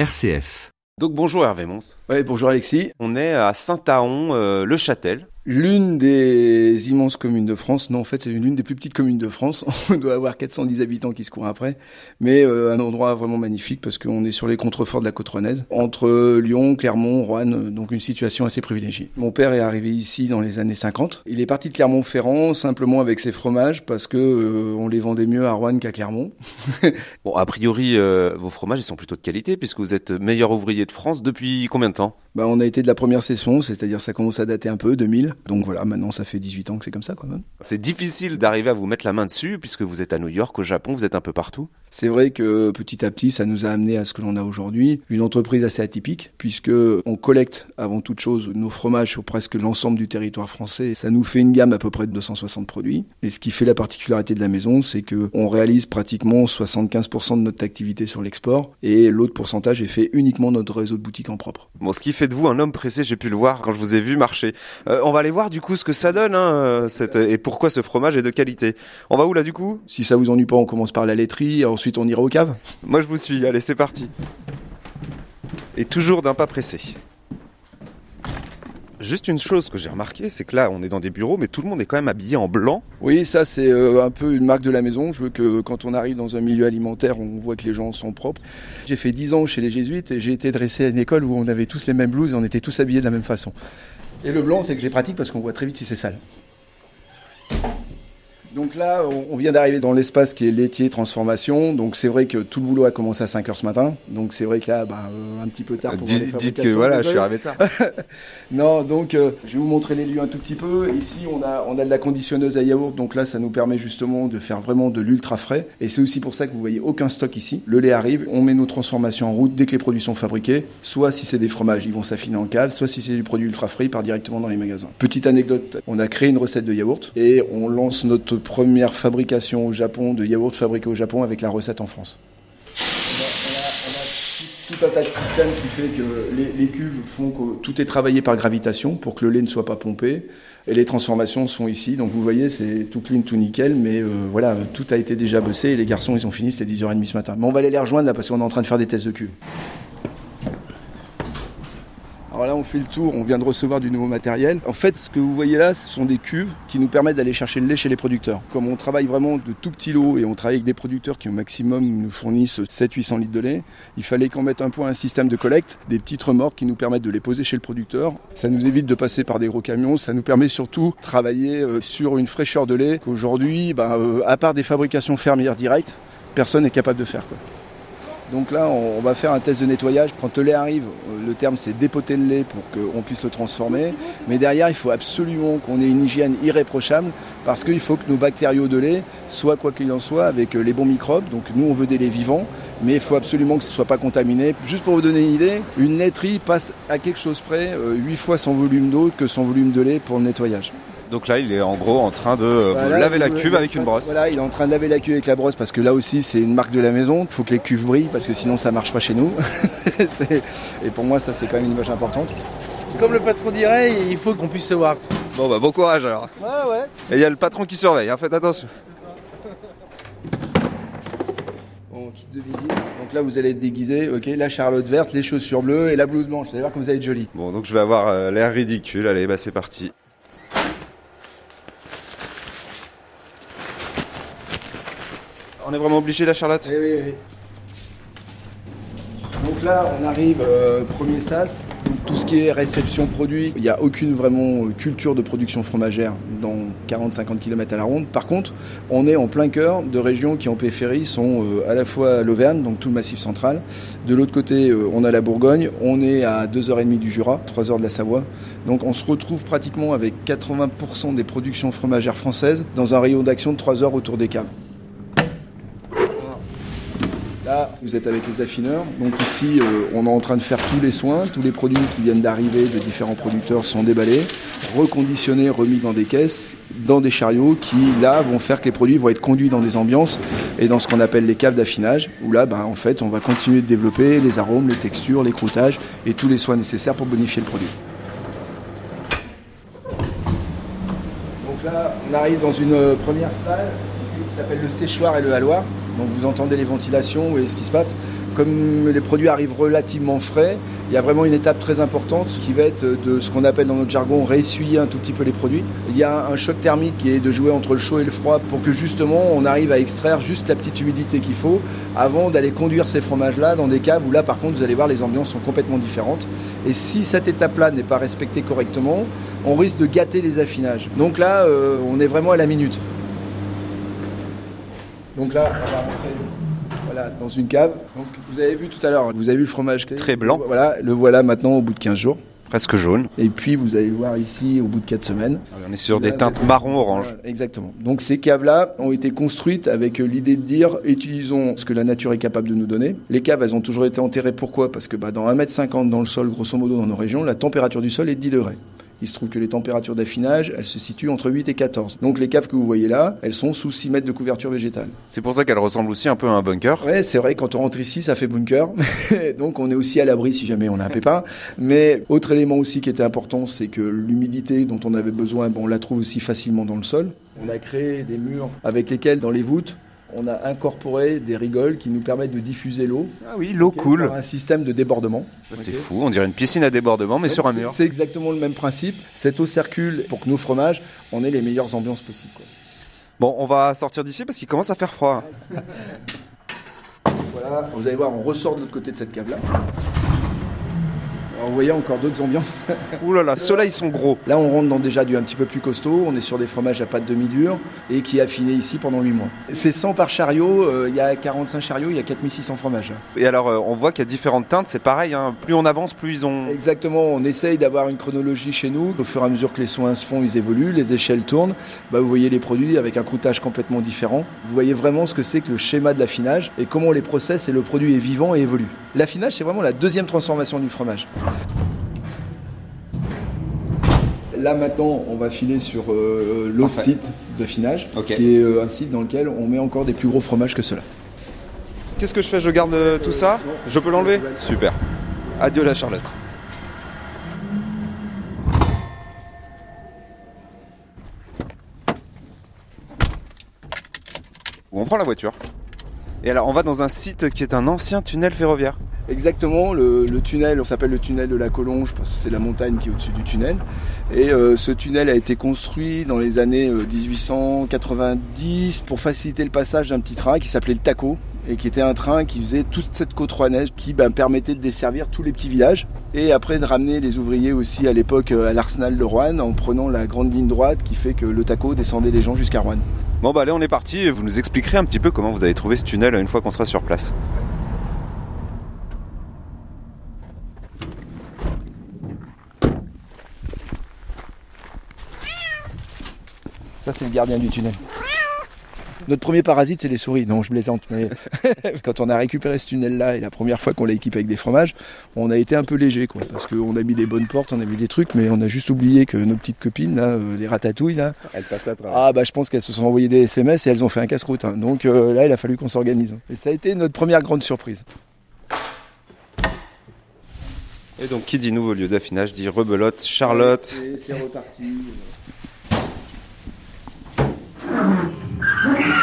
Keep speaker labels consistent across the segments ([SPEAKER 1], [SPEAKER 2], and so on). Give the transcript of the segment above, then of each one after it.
[SPEAKER 1] RCF.
[SPEAKER 2] Donc bonjour Hervé Mons.
[SPEAKER 3] Ouais, bonjour Alexis.
[SPEAKER 2] On est à Saint-Aon, euh, le Châtel.
[SPEAKER 3] L'une des immenses communes de France, non en fait c'est l'une des plus petites communes de France, on doit avoir 410 habitants qui se courent après, mais euh, un endroit vraiment magnifique parce qu'on est sur les contreforts de la côte rouennaise, entre Lyon, Clermont, Roanne, donc une situation assez privilégiée. Mon père est arrivé ici dans les années 50, il est parti de Clermont-Ferrand simplement avec ses fromages parce que euh, on les vendait mieux à Roanne qu'à Clermont.
[SPEAKER 2] bon a priori euh, vos fromages ils sont plutôt de qualité puisque vous êtes meilleur ouvrier de France depuis combien de temps?
[SPEAKER 3] Bah, on a été de la première session, c'est-à-dire ça commence à dater un peu, 2000. Donc voilà, maintenant ça fait 18 ans que c'est comme ça quand même.
[SPEAKER 2] C'est difficile d'arriver à vous mettre la main dessus puisque vous êtes à New York, au Japon, vous êtes un peu partout.
[SPEAKER 3] C'est vrai que petit à petit, ça nous a amené à ce que l'on a aujourd'hui, une entreprise assez atypique puisque on collecte avant toute chose nos fromages sur presque l'ensemble du territoire français. Ça nous fait une gamme à peu près de 260 produits. Et ce qui fait la particularité de la maison, c'est que on réalise pratiquement 75% de notre activité sur l'export et l'autre pourcentage est fait uniquement notre réseau de boutiques en propre.
[SPEAKER 2] Bon, ce qui fait de vous un homme pressé, j'ai pu le voir quand je vous ai vu marcher. Euh, on va aller voir du coup ce que ça donne hein, cette... et pourquoi ce fromage est de qualité. On va où là du coup?
[SPEAKER 3] Si ça vous ennuie pas, on commence par la laiterie, ensuite on ira aux caves.
[SPEAKER 2] Moi je vous suis, allez c'est parti. Et toujours d'un pas pressé. Juste une chose que j'ai remarqué, c'est que là, on est dans des bureaux, mais tout le monde est quand même habillé en blanc.
[SPEAKER 3] Oui, ça c'est euh, un peu une marque de la maison. Je veux que quand on arrive dans un milieu alimentaire, on voit que les gens sont propres. J'ai fait 10 ans chez les jésuites et j'ai été dressé à une école où on avait tous les mêmes blouses et on était tous habillés de la même façon. Et le blanc, c'est que c'est pratique parce qu'on voit très vite si c'est sale. Donc là, on vient d'arriver dans l'espace qui est laitier transformation. Donc c'est vrai que tout le boulot a commencé à 5 heures ce matin. Donc c'est vrai que là, bah, euh, un petit peu tard. Pour
[SPEAKER 2] dites, dites que voilà, je suis arrivé tard.
[SPEAKER 3] non, donc euh, je vais vous montrer les lieux un tout petit peu. Ici, on a, on a de la conditionneuse à yaourt. Donc là, ça nous permet justement de faire vraiment de l'ultra frais. Et c'est aussi pour ça que vous voyez aucun stock ici. Le lait arrive, on met nos transformations en route dès que les produits sont fabriqués. Soit si c'est des fromages, ils vont s'affiner en cave. Soit si c'est du produit ultra frais, ils partent directement dans les magasins. Petite anecdote, on a créé une recette de yaourt et on lance notre première fabrication au Japon de yaourt fabriqué au Japon avec la recette en France. Tout un tas de systèmes qui fait que les, les, cuves font que tout est travaillé par gravitation pour que le lait ne soit pas pompé. Et les transformations sont ici. Donc vous voyez, c'est tout clean, tout nickel. Mais euh, voilà, tout a été déjà bossé. Et les garçons, ils ont fini, c'était 10h30 ce matin. Mais on va aller les rejoindre là parce qu'on est en train de faire des tests de cuve. Alors là, on fait le tour, on vient de recevoir du nouveau matériel. En fait, ce que vous voyez là, ce sont des cuves qui nous permettent d'aller chercher le lait chez les producteurs. Comme on travaille vraiment de tout petits lots et on travaille avec des producteurs qui au maximum nous fournissent 700-800 litres de lait, il fallait qu'on mette un point un système de collecte, des petites remorques qui nous permettent de les poser chez le producteur. Ça nous évite de passer par des gros camions, ça nous permet surtout de travailler sur une fraîcheur de lait qu'aujourd'hui, ben, à part des fabrications fermières directes, personne n'est capable de faire. Donc là, on va faire un test de nettoyage. Quand le lait arrive, le terme c'est dépoter le lait pour qu'on puisse le transformer. Mais derrière, il faut absolument qu'on ait une hygiène irréprochable parce qu'il faut que nos bactériaux de lait soient, quoi qu'il en soit, avec les bons microbes. Donc nous, on veut des laits vivants, mais il faut absolument que ce ne soit pas contaminé. Juste pour vous donner une idée, une laiterie passe à quelque chose près 8 fois son volume d'eau que son volume de lait pour le nettoyage.
[SPEAKER 2] Donc là, il est en gros en train de voilà, laver la cuve avec une brosse.
[SPEAKER 3] Voilà, il est en train de laver la cuve avec la brosse parce que là aussi, c'est une marque de la maison. Il faut que les cuves brillent parce que sinon, ça marche pas chez nous. et pour moi, ça, c'est quand même une image importante.
[SPEAKER 4] Comme le patron dirait, il faut qu'on puisse se voir.
[SPEAKER 2] Bon, bah, bon courage alors.
[SPEAKER 4] Ouais, ouais.
[SPEAKER 2] Et il y a le patron qui surveille, hein, faites attention.
[SPEAKER 3] Bon, kit de visite. Donc là, vous allez être déguisé. Ok, la charlotte verte, les chaussures bleues et la blouse blanche. Vous allez voir que vous allez être joli.
[SPEAKER 2] Bon, donc je vais avoir euh, l'air ridicule. Allez, bah, c'est parti. On est vraiment obligé la Charlotte
[SPEAKER 3] Oui, oui, oui. Donc là, on arrive, euh, premier sas, tout ce qui est réception produit, il n'y a aucune vraiment culture de production fromagère dans 40-50 km à la ronde. Par contre, on est en plein cœur de régions qui en périphérie sont euh, à la fois l'Auvergne, donc tout le massif central. De l'autre côté, euh, on a la Bourgogne, on est à 2h30 du Jura, 3h de la Savoie. Donc on se retrouve pratiquement avec 80% des productions fromagères françaises dans un rayon d'action de 3 heures autour des caves. Là, vous êtes avec les affineurs. Donc ici, euh, on est en train de faire tous les soins. Tous les produits qui viennent d'arriver de différents producteurs sont déballés, reconditionnés, remis dans des caisses, dans des chariots qui, là, vont faire que les produits vont être conduits dans des ambiances et dans ce qu'on appelle les caves d'affinage, où là, ben, en fait, on va continuer de développer les arômes, les textures, les croûtages et tous les soins nécessaires pour bonifier le produit. Donc là, on arrive dans une première salle qui s'appelle le séchoir et le haloir. Vous entendez les ventilations et ce qui se passe. Comme les produits arrivent relativement frais, il y a vraiment une étape très importante qui va être de ce qu'on appelle dans notre jargon réessuyer un tout petit peu les produits. Il y a un choc thermique qui est de jouer entre le chaud et le froid pour que justement on arrive à extraire juste la petite humidité qu'il faut avant d'aller conduire ces fromages-là dans des caves où là par contre vous allez voir les ambiances sont complètement différentes. Et si cette étape-là n'est pas respectée correctement, on risque de gâter les affinages. Donc là, euh, on est vraiment à la minute. Donc là, on va rentrer voilà, dans une cave. Donc, vous avez vu tout à l'heure, vous avez vu le fromage
[SPEAKER 2] Très blanc.
[SPEAKER 3] Voilà, le voilà maintenant au bout de 15 jours.
[SPEAKER 2] Presque jaune.
[SPEAKER 3] Et puis vous allez le voir ici au bout de 4 semaines.
[SPEAKER 2] On est sur des teintes marron-orange.
[SPEAKER 3] Voilà, exactement. Donc ces caves-là ont été construites avec l'idée de dire utilisons ce que la nature est capable de nous donner. Les caves, elles ont toujours été enterrées. Pourquoi? Parce que bah, dans 1m50 dans le sol, grosso modo dans nos régions, la température du sol est de 10 degrés. Il se trouve que les températures d'affinage, elles se situent entre 8 et 14. Donc les caves que vous voyez là, elles sont sous 6 mètres de couverture végétale.
[SPEAKER 2] C'est pour ça qu'elles ressemblent aussi un peu à un bunker.
[SPEAKER 3] Ouais, c'est vrai, quand on rentre ici, ça fait bunker. Donc on est aussi à l'abri si jamais on a un pépin. Mais autre élément aussi qui était important, c'est que l'humidité dont on avait besoin, bon, on la trouve aussi facilement dans le sol. On a créé des murs avec lesquels, dans les voûtes, on a incorporé des rigoles qui nous permettent de diffuser l'eau.
[SPEAKER 2] Ah oui, l'eau coule.
[SPEAKER 3] Un système de débordement.
[SPEAKER 2] C'est fou, on dirait une piscine à débordement, mais sur un mur.
[SPEAKER 3] C'est exactement le même principe. Cette eau circule pour que nos fromages, on ait les meilleures ambiances possibles. Quoi.
[SPEAKER 2] Bon, on va sortir d'ici parce qu'il commence à faire froid.
[SPEAKER 3] voilà, vous allez voir, on ressort de l'autre côté de cette cave-là. Vous voyez encore d'autres ambiances.
[SPEAKER 2] Ouh là là, ceux-là ils sont gros.
[SPEAKER 3] Là on rentre dans déjà du un petit peu plus costaud, on est sur des fromages à pâte demi-dure et qui est affiné ici pendant 8 mois. C'est 100 par chariot, euh, il y a 45 chariots, il y a 4600 fromages.
[SPEAKER 2] Et alors euh, on voit qu'il y a différentes teintes, c'est pareil, hein. plus on avance, plus ils ont...
[SPEAKER 3] Exactement, on essaye d'avoir une chronologie chez nous. Au fur et à mesure que les soins se font, ils évoluent, les échelles tournent. Bah, vous voyez les produits avec un croûtage complètement différent. Vous voyez vraiment ce que c'est que le schéma de l'affinage et comment on les processe et le produit est vivant et évolue. L'affinage c'est vraiment la deuxième transformation du fromage. Là maintenant, on va filer sur euh, l'autre site d'affinage, okay. qui est euh, un site dans lequel on met encore des plus gros fromages que cela.
[SPEAKER 2] Qu'est-ce que je fais? Je garde euh, tout ça? Je peux l'enlever? Super. Adieu la Charlotte. On prend la voiture. Et alors on va dans un site qui est un ancien tunnel ferroviaire.
[SPEAKER 3] Exactement, le, tunnel, on s'appelle le tunnel de la Collonge parce que c'est la montagne qui est au-dessus du tunnel. Et euh, ce tunnel a été construit dans les années euh, 1890 pour faciliter le passage d'un petit train qui s'appelait le Taco et qui était un train qui faisait toute cette côte rouennaise qui ben, permettait de desservir tous les petits villages et après de ramener les ouvriers aussi à l'époque à l'arsenal de Rouen en prenant la grande ligne droite qui fait que le Taco descendait les gens jusqu'à Rouen.
[SPEAKER 2] Bon bah allez on est parti, vous nous expliquerez un petit peu comment vous avez trouvé ce tunnel une fois qu'on sera sur place.
[SPEAKER 3] Ça, c'est le gardien du tunnel. Notre premier parasite, c'est les souris. Non, je plaisante. Mais quand on a récupéré ce tunnel-là et la première fois qu'on l'a équipé avec des fromages, on a été un peu léger, quoi. Parce qu'on a mis des bonnes portes, on a mis des trucs, mais on a juste oublié que nos petites copines, là, euh, les ratatouilles, là.
[SPEAKER 2] Elles passent à travers.
[SPEAKER 3] Ah, bah, je pense qu'elles se sont envoyées des SMS et elles ont fait un casse-croûte. Hein. Donc euh, là, il a fallu qu'on s'organise. Et ça a été notre première grande surprise.
[SPEAKER 2] Et donc, qui dit nouveau lieu d'affinage dit rebelote, Charlotte.
[SPEAKER 3] Et c'est reparti.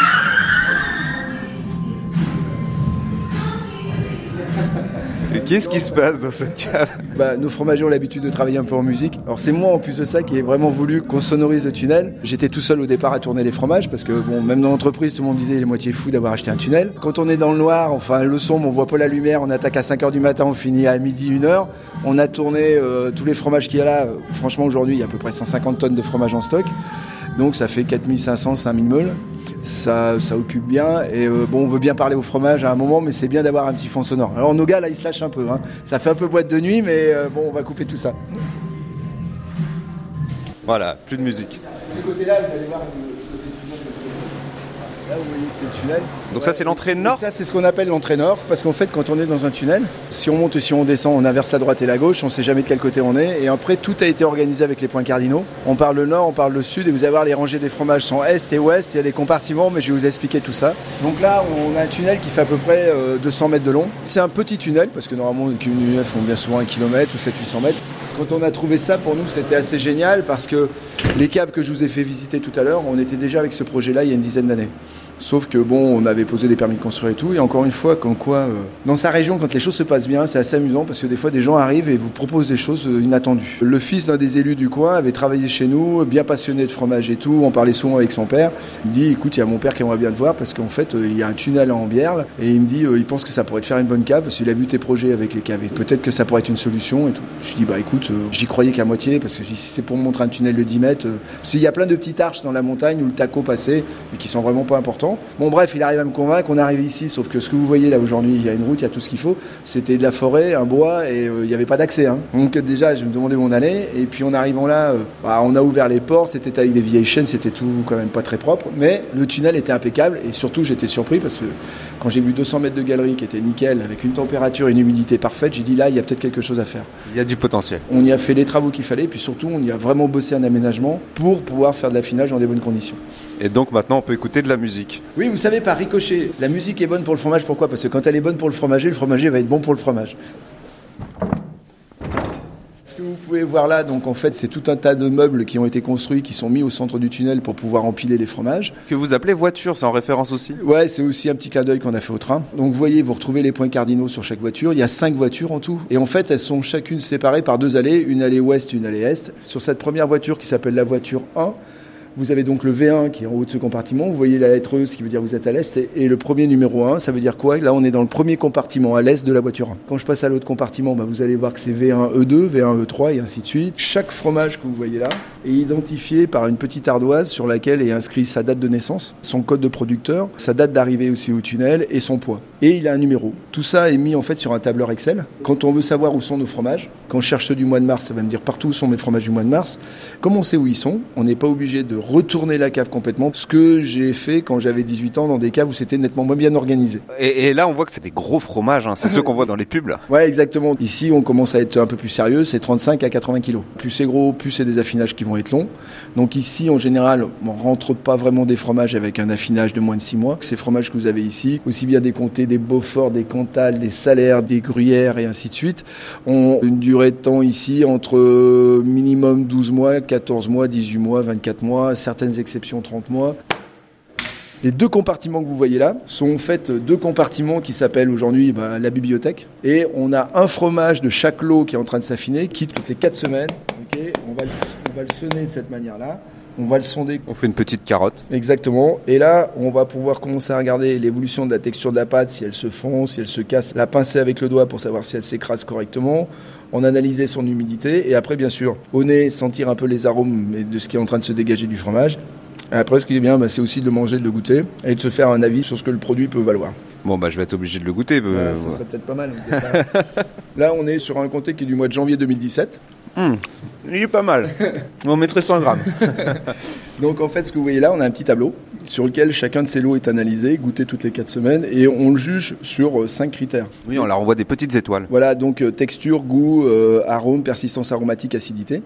[SPEAKER 2] Qu'est-ce qui se passe dans cette cave?
[SPEAKER 3] Bah, Nos fromagers ont l'habitude de travailler un peu en musique. Alors c'est moi en plus de ça qui ai vraiment voulu qu'on sonorise le tunnel. J'étais tout seul au départ à tourner les fromages parce que bon, même dans l'entreprise tout le monde disait il est moitié fou d'avoir acheté un tunnel. Quand on est dans le noir, enfin le sombre, on voit pas la lumière, on attaque à 5h du matin, on finit à midi 1h. On a tourné euh, tous les fromages qu'il y a là. Franchement aujourd'hui il y a à peu près 150 tonnes de fromage en stock. Donc ça fait 4500, 5000 meules. Ça, ça occupe bien. Et euh, bon, on veut bien parler au fromage à un moment, mais c'est bien d'avoir un petit fond sonore. Alors nos gars, là, ils se lâchent un peu. Hein. Ça fait un peu boîte de nuit, mais euh, bon, on va couper tout ça.
[SPEAKER 2] Voilà, plus de musique.
[SPEAKER 3] De ce côté-là, vous allez voir le, Là, vous voyez que c'est le tunnel.
[SPEAKER 2] Donc ça, c'est l'entrée nord
[SPEAKER 3] Ça, c'est ce qu'on appelle l'entrée nord, parce qu'en fait, quand on est dans un tunnel, si on monte et si on descend, on inverse à droite et la gauche, on ne sait jamais de quel côté on est. Et après, tout a été organisé avec les points cardinaux. On parle le nord, on parle le sud, et vous allez voir les rangées des fromages sont est et ouest. Il y a des compartiments, mais je vais vous expliquer tout ça. Donc là, on a un tunnel qui fait à peu près euh, 200 mètres de long. C'est un petit tunnel, parce que normalement, les UNF font bien souvent un kilomètre ou 700-800 mètres. Quand on a trouvé ça, pour nous, c'était assez génial parce que les caves que je vous ai fait visiter tout à l'heure, on était déjà avec ce projet-là il y a une dizaine d'années. Sauf que bon, on avait posé des permis de construire et tout. Et encore une fois, comme quoi, euh, dans sa région, quand les choses se passent bien, c'est assez amusant parce que des fois, des gens arrivent et vous proposent des choses euh, inattendues. Le fils d'un des élus du coin avait travaillé chez nous, bien passionné de fromage et tout. On parlait souvent avec son père. Il me dit, écoute, il y a mon père qui aimerait bien te voir parce qu'en fait, euh, il y a un tunnel en Bierle et il me dit, il pense que ça pourrait te faire une bonne cave parce qu'il a vu tes projets avec les caves. Peut-être que ça pourrait être une solution et tout. Je dis, bah écoute, j'y croyais qu'à moitié parce que si c'est pour montrer un tunnel de 10 mètres, parce qu'il y a plein de petites arches dans la montagne où le taco passait et qui sont vraiment pas importants. Bon, bref, il arrive à me convaincre. On arrive ici, sauf que ce que vous voyez là aujourd'hui, il y a une route, il y a tout ce qu'il faut. C'était de la forêt, un bois et euh, il n'y avait pas d'accès. Hein. Donc déjà, je me demandais où on allait. Et puis en arrivant là, euh, bah, on a ouvert les portes. C'était avec des vieilles chaînes, c'était tout quand même pas très propre. Mais le tunnel était impeccable et surtout, j'étais surpris parce que quand j'ai vu 200 mètres de galerie qui était nickel, avec une température et une humidité parfaite, j'ai dit là, il y a peut-être quelque chose à faire.
[SPEAKER 2] Il y a du potentiel.
[SPEAKER 3] On y a fait les travaux qu'il fallait, puis surtout, on y a vraiment bossé un aménagement pour pouvoir faire de l'affinage dans des bonnes conditions.
[SPEAKER 2] Et donc maintenant, on peut écouter de la musique.
[SPEAKER 3] Oui, vous savez, par ricochet, la musique est bonne pour le fromage. Pourquoi? Parce que quand elle est bonne pour le fromager, le fromager va être bon pour le fromage. Ce que vous pouvez voir là, donc en fait, c'est tout un tas de meubles qui ont été construits, qui sont mis au centre du tunnel pour pouvoir empiler les fromages.
[SPEAKER 2] Que vous appelez voiture, c'est en référence aussi?
[SPEAKER 3] Ouais, c'est aussi un petit clin d'œil qu'on a fait au train. Donc vous voyez, vous retrouvez les points cardinaux sur chaque voiture. Il y a cinq voitures en tout. Et en fait, elles sont chacune séparées par deux allées, une allée ouest, une allée est. Sur cette première voiture qui s'appelle la voiture 1, vous avez donc le V1 qui est en haut de ce compartiment. Vous voyez la lettre E, ce qui veut dire vous êtes à l'est. Et, et le premier numéro 1, ça veut dire quoi? Là, on est dans le premier compartiment à l'est de la voiture 1. Quand je passe à l'autre compartiment, bah, vous allez voir que c'est V1, E2, V1, E3 et ainsi de suite. Chaque fromage que vous voyez là est identifié par une petite ardoise sur laquelle est inscrit sa date de naissance, son code de producteur, sa date d'arrivée aussi au tunnel et son poids. Et il a un numéro. Tout ça est mis en fait sur un tableur Excel. Quand on veut savoir où sont nos fromages, quand je cherche ceux du mois de mars, ça va me dire partout où sont mes fromages du mois de mars. Comme on sait où ils sont, on n'est pas obligé de retourner la cave complètement. Ce que j'ai fait quand j'avais 18 ans dans des caves où c'était nettement moins bien organisé.
[SPEAKER 2] et, et là, on voit que c'est des gros fromages. Hein. C'est ceux qu'on voit dans les pubs. Là.
[SPEAKER 3] Ouais, exactement. Ici, on commence à être un peu plus sérieux. C'est 35 à 80 kilos. Plus c'est gros, plus c'est des affinages qui vont être longs. Donc ici, en général, on rentre pas vraiment des fromages avec un affinage de moins de 6 mois. Ces fromages que vous avez ici, aussi bien des comtés, des Beaufort, des Cantal, des Salaires, des Gruyères et ainsi de suite, ont une durée de temps ici entre minimum 12 mois, 14 mois, 18 mois, 24 mois, certaines exceptions 30 mois. Les deux compartiments que vous voyez là sont en fait deux compartiments qui s'appellent aujourd'hui bah, la bibliothèque. Et on a un fromage de chaque lot qui est en train de s'affiner, qui toutes les quatre semaines. on, va le, on va le sonner de cette manière-là. On va le sonder
[SPEAKER 2] On fait une petite carotte.
[SPEAKER 3] Exactement. Et là, on va pouvoir commencer à regarder l'évolution de la texture de la pâte, si elle se fond, si elle se casse, la pincer avec le doigt pour savoir si elle s'écrase correctement. On analysait son humidité et après, bien sûr, au nez, sentir un peu les arômes de ce qui est en train de se dégager du fromage. Après, ce qui est bien, bah, c'est aussi de manger, de le goûter et de se faire un avis sur ce que le produit peut valoir.
[SPEAKER 2] Bon, bah, je vais être obligé de le goûter. euh,
[SPEAKER 3] Ouais, ça serait peut-être pas mal. pas. Là, on est sur un comté qui est du mois de janvier 2017.
[SPEAKER 2] hum, il est pas mal. On mettrait 100 grammes.
[SPEAKER 3] Donc en fait, ce que vous voyez là, on a un petit tableau sur lequel chacun de ces lots est analysé, goûté toutes les 4 semaines, et on le juge sur 5 critères.
[SPEAKER 2] Oui, on la renvoie des petites étoiles.
[SPEAKER 3] Voilà, donc euh, texture, goût, euh, arôme, persistance aromatique, acidité.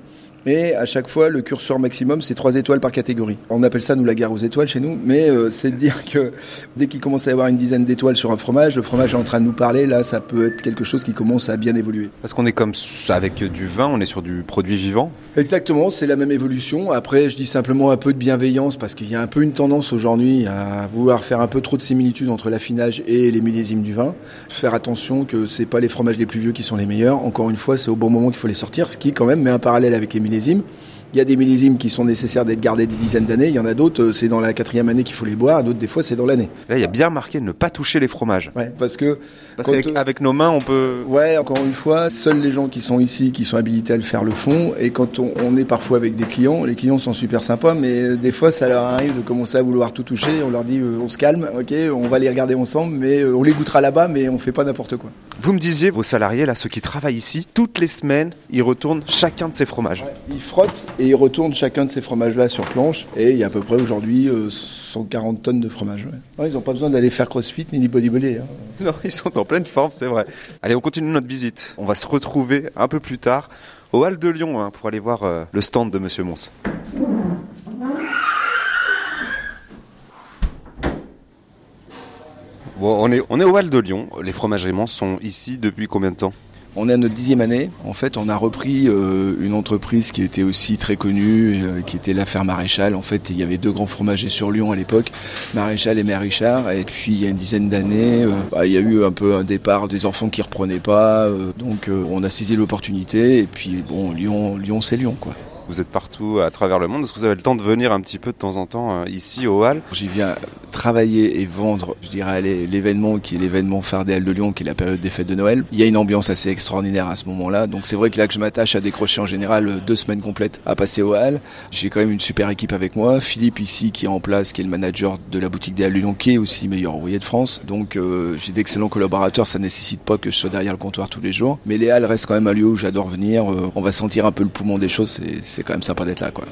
[SPEAKER 3] Et à chaque fois, le curseur maximum, c'est 3 étoiles par catégorie. On appelle ça, nous, la guerre aux étoiles chez nous, mais euh, c'est de dire que dès qu'il commence à y avoir une dizaine d'étoiles sur un fromage, le fromage est en train de nous parler, là, ça peut être quelque chose qui commence à bien évoluer.
[SPEAKER 2] Parce qu'on est comme ça avec du vin, on est sur du produit vivant.
[SPEAKER 3] Exactement, c'est la même évolution. Après, je dis simplement un peu de bienveillance parce qu'il y a un peu une tendance aujourd'hui à vouloir faire un peu trop de similitude entre l'affinage et les millésimes du vin. Faire attention que c'est pas les fromages les plus vieux qui sont les meilleurs. Encore une fois, c'est au bon moment qu'il faut les sortir, ce qui quand même met un parallèle avec les millésimes millésime. Il y a des millésimes qui sont nécessaires d'être gardés des dizaines d'années. Il y en a d'autres, euh, c'est dans la quatrième année qu'il faut les boire. D'autres, des fois, c'est dans l'année.
[SPEAKER 2] Là, il y a bien marqué ne pas toucher les fromages.
[SPEAKER 3] Ouais, parce que
[SPEAKER 2] Parce
[SPEAKER 3] Quand,
[SPEAKER 2] qu'avec
[SPEAKER 3] euh,
[SPEAKER 2] avec nos mains, on peut.
[SPEAKER 3] Ouais, encore une fois, seuls les gens qui sont ici, qui sont habilités à le faire, le font. Et quand on, on est parfois avec des clients, les clients sont super sympas, mais des fois, ça leur arrive de commencer à vouloir tout toucher. On leur dit, euh, on se calme, ok, on va les regarder ensemble, mais euh, on les goûtera là-bas, mais on fait pas n'importe quoi.
[SPEAKER 2] Vous me disiez, vos salariés, là, ceux qui travaillent ici, toutes les semaines, ils retournent chacun de ces fromages.
[SPEAKER 3] Ils frottent et ils retournent chacun de ces fromages-là sur planche. Et il y a à peu près aujourd'hui euh, 140 tonnes de fromage. Ouais, ils n'ont pas besoin d'aller faire crossfit ni bodybuilder. hein.
[SPEAKER 2] Non, ils sont en pleine forme, c'est vrai. Allez, on continue notre visite. On va se retrouver un peu plus tard au Hall de Lyon hein, pour aller voir euh, le stand de Monsieur Mons. Bon, on est, on est au Hall de Lyon. Les fromageries Mons sont ici depuis combien de temps?
[SPEAKER 3] On est à notre dixième année. En fait, on a repris euh, une entreprise qui était aussi très connue, euh, qui était l'affaire Maréchal. En fait, il y avait deux grands fromagers sur Lyon à l'époque, Maréchal et Mère Richard. Et puis, il y a une dizaine d'années, euh, bah, il y a eu un peu un départ des enfants qui reprenaient pas. donc, on a saisi l'opportunité. Et puis, bon, Lyon, Lyon, c'est Lyon, quoi.
[SPEAKER 2] Vous êtes partout à travers le monde. Est-ce que vous avez le temps de venir un petit peu de temps en temps ici au Hall
[SPEAKER 3] J'y viens travailler et vendre, je dirais, l'événement qui est l'événement phare des Halles de Lyon, qui est la période des fêtes de Noël. Il y a une ambiance assez extraordinaire à ce moment-là. Donc c'est vrai que là que je m'attache à décrocher en général deux semaines complètes à passer aux Halles. J'ai quand même une super équipe avec moi. Philippe ici qui est en place, qui est le manager de la boutique des Halles de Lyon, qui est aussi meilleur ouvrier de France. Donc euh, j'ai d'excellents collaborateurs. Ça nécessite pas que je sois derrière le comptoir tous les jours. Mais les Halles restent quand même un lieu où j'adore venir. Euh, on va sentir un peu le poumon des choses. C'est quand même sympa d'être là, quoi.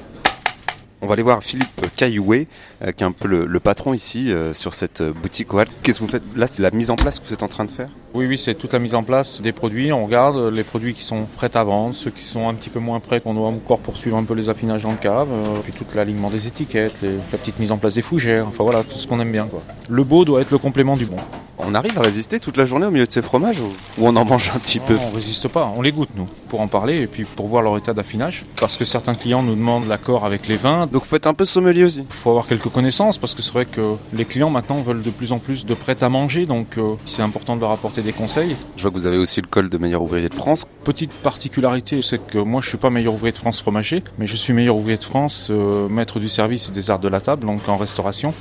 [SPEAKER 2] On va aller voir Philippe Caillouet, euh, qui est un peu le, patron ici euh, sur cette euh, boutique Qu'est-ce que vous faites? Là, c'est la mise en place que vous êtes en train de faire?
[SPEAKER 1] Oui, oui, c'est toute la mise en place des produits. On regarde les produits qui sont prêts à vendre, ceux qui sont un petit peu moins prêts, qu'on doit encore poursuivre un peu les affinages dans le cave, puis tout l'alignement des étiquettes, la petite mise en place des fougères, enfin voilà, tout ce qu'on aime bien. Quoi. Le beau doit être le complément du bon.
[SPEAKER 2] On arrive à résister toute la journée au milieu de ces fromages ou, on en mange un petit peu?
[SPEAKER 1] On résiste pas, on les goûte nous, pour en parler et puis pour voir leur état d'affinage. Parce que certains clients nous demandent l'accord avec les vins.
[SPEAKER 2] Donc faut être un peu sommelier aussi.
[SPEAKER 1] Il faut avoir quelques connaissances parce que c'est vrai que les clients maintenant veulent de plus en plus de prêt à manger, donc euh, c'est important de leur apporter des conseils.
[SPEAKER 2] Je vois que vous avez aussi le col de meilleur ouvrier de France.
[SPEAKER 1] Petite particularité, c'est que moi je suis pas meilleur ouvrier de France fromager, mais je suis meilleur ouvrier de France, euh, maître du service et des arts de la table, donc en restauration.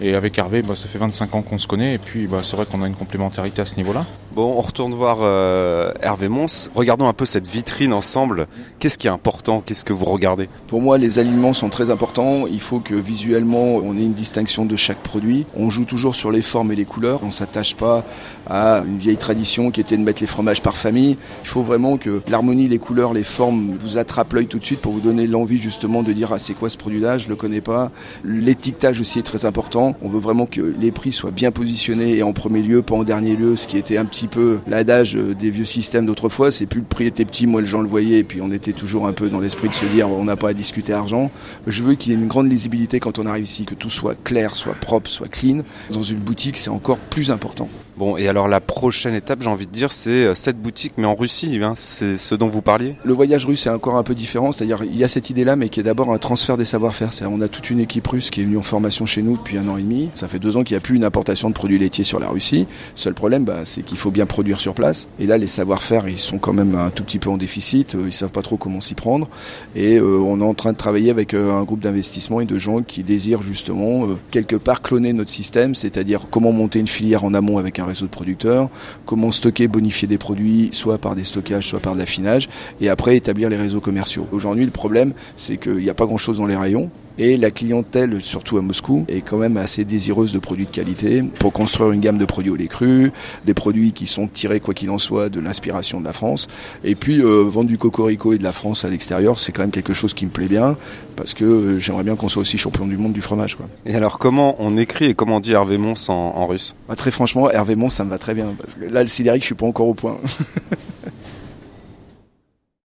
[SPEAKER 1] Et avec Hervé, bah, ça fait 25 ans qu'on se connaît et puis bah, c'est vrai qu'on a une complémentarité à ce niveau-là.
[SPEAKER 2] Bon, on retourne voir euh, Hervé Mons. Regardons un peu cette vitrine ensemble. Qu'est-ce qui est important? Qu'est-ce que vous regardez?
[SPEAKER 3] Pour moi, les aliments sont très importants. Il faut que visuellement, on ait une distinction de chaque produit. On joue toujours sur les formes et les couleurs. On s'attache pas à une vieille tradition qui était de mettre les fromages par famille. Il faut vraiment que l'harmonie, les couleurs, les formes vous attrapent l'œil tout de suite pour vous donner l'envie justement de dire ah c'est quoi ce produit-là? Je le connais pas. L'étiquetage aussi est très important. On veut vraiment que les prix soient bien positionnés et en premier lieu, pas en dernier lieu, ce qui était un petit peu l'adage euh, des vieux systèmes d'autrefois. C'est plus le prix était petit, moi les gens le voyaient et puis on était toujours un peu dans l'esprit de se dire on n'a pas à discuter argent. Veux qu'il y ait une grande lisibilité quand on arrive ici, que tout soit clair, soit propre, soit clean. Dans une boutique, c'est encore plus important.
[SPEAKER 2] Bon, et alors la prochaine étape, j'ai envie de dire, c'est euh, cette boutique, mais en Russie, hein, c'est ce dont vous parliez?
[SPEAKER 3] Le voyage russe est encore un peu différent, c'est-à-dire il y a cette idée-là, mais qui est d'abord un transfert des savoir-faire. On a toute une équipe russe qui est venue en formation chez nous depuis un an et demi. Ça fait deux ans qu'il n'y a plus une importation de produits laitiers sur la Russie. Seul problème, bah, c'est qu'il faut bien produire sur place. Et là, les savoir-faire, ils sont quand même un tout petit peu en déficit. Euh, ils savent pas trop comment s'y prendre. Et euh, on est en train de travailler avec un groupe d'investissement et de gens qui désirent justement quelque part cloner notre système, c'est-à-dire comment monter une filière en amont avec un réseau de producteurs comment stocker, bonifier des produits, soit par des stockages, soit par de l'affinage, et après établir les réseaux commerciaux. Aujourd'hui, le problème, c'est qu'il n'y a pas grand-chose dans les rayons. Et la clientèle, surtout à Moscou, est quand même assez désireuse de produits de qualité pour construire une gamme de produits au lait cru, des produits qui sont tirés, quoi qu'il en soit, de l'inspiration de la France. Et puis, euh, vendre du cocorico et de la France à l'extérieur, c'est quand même quelque chose qui me plaît bien parce que euh, j'aimerais bien qu'on soit aussi champion du monde du fromage. Quoi.
[SPEAKER 2] Et alors, comment on écrit et comment on dit Hervé Mons en, russe?
[SPEAKER 3] Bah, Très franchement, Hervé Mons, ça me va très bien parce que là, le sidérique, je suis pas encore au point.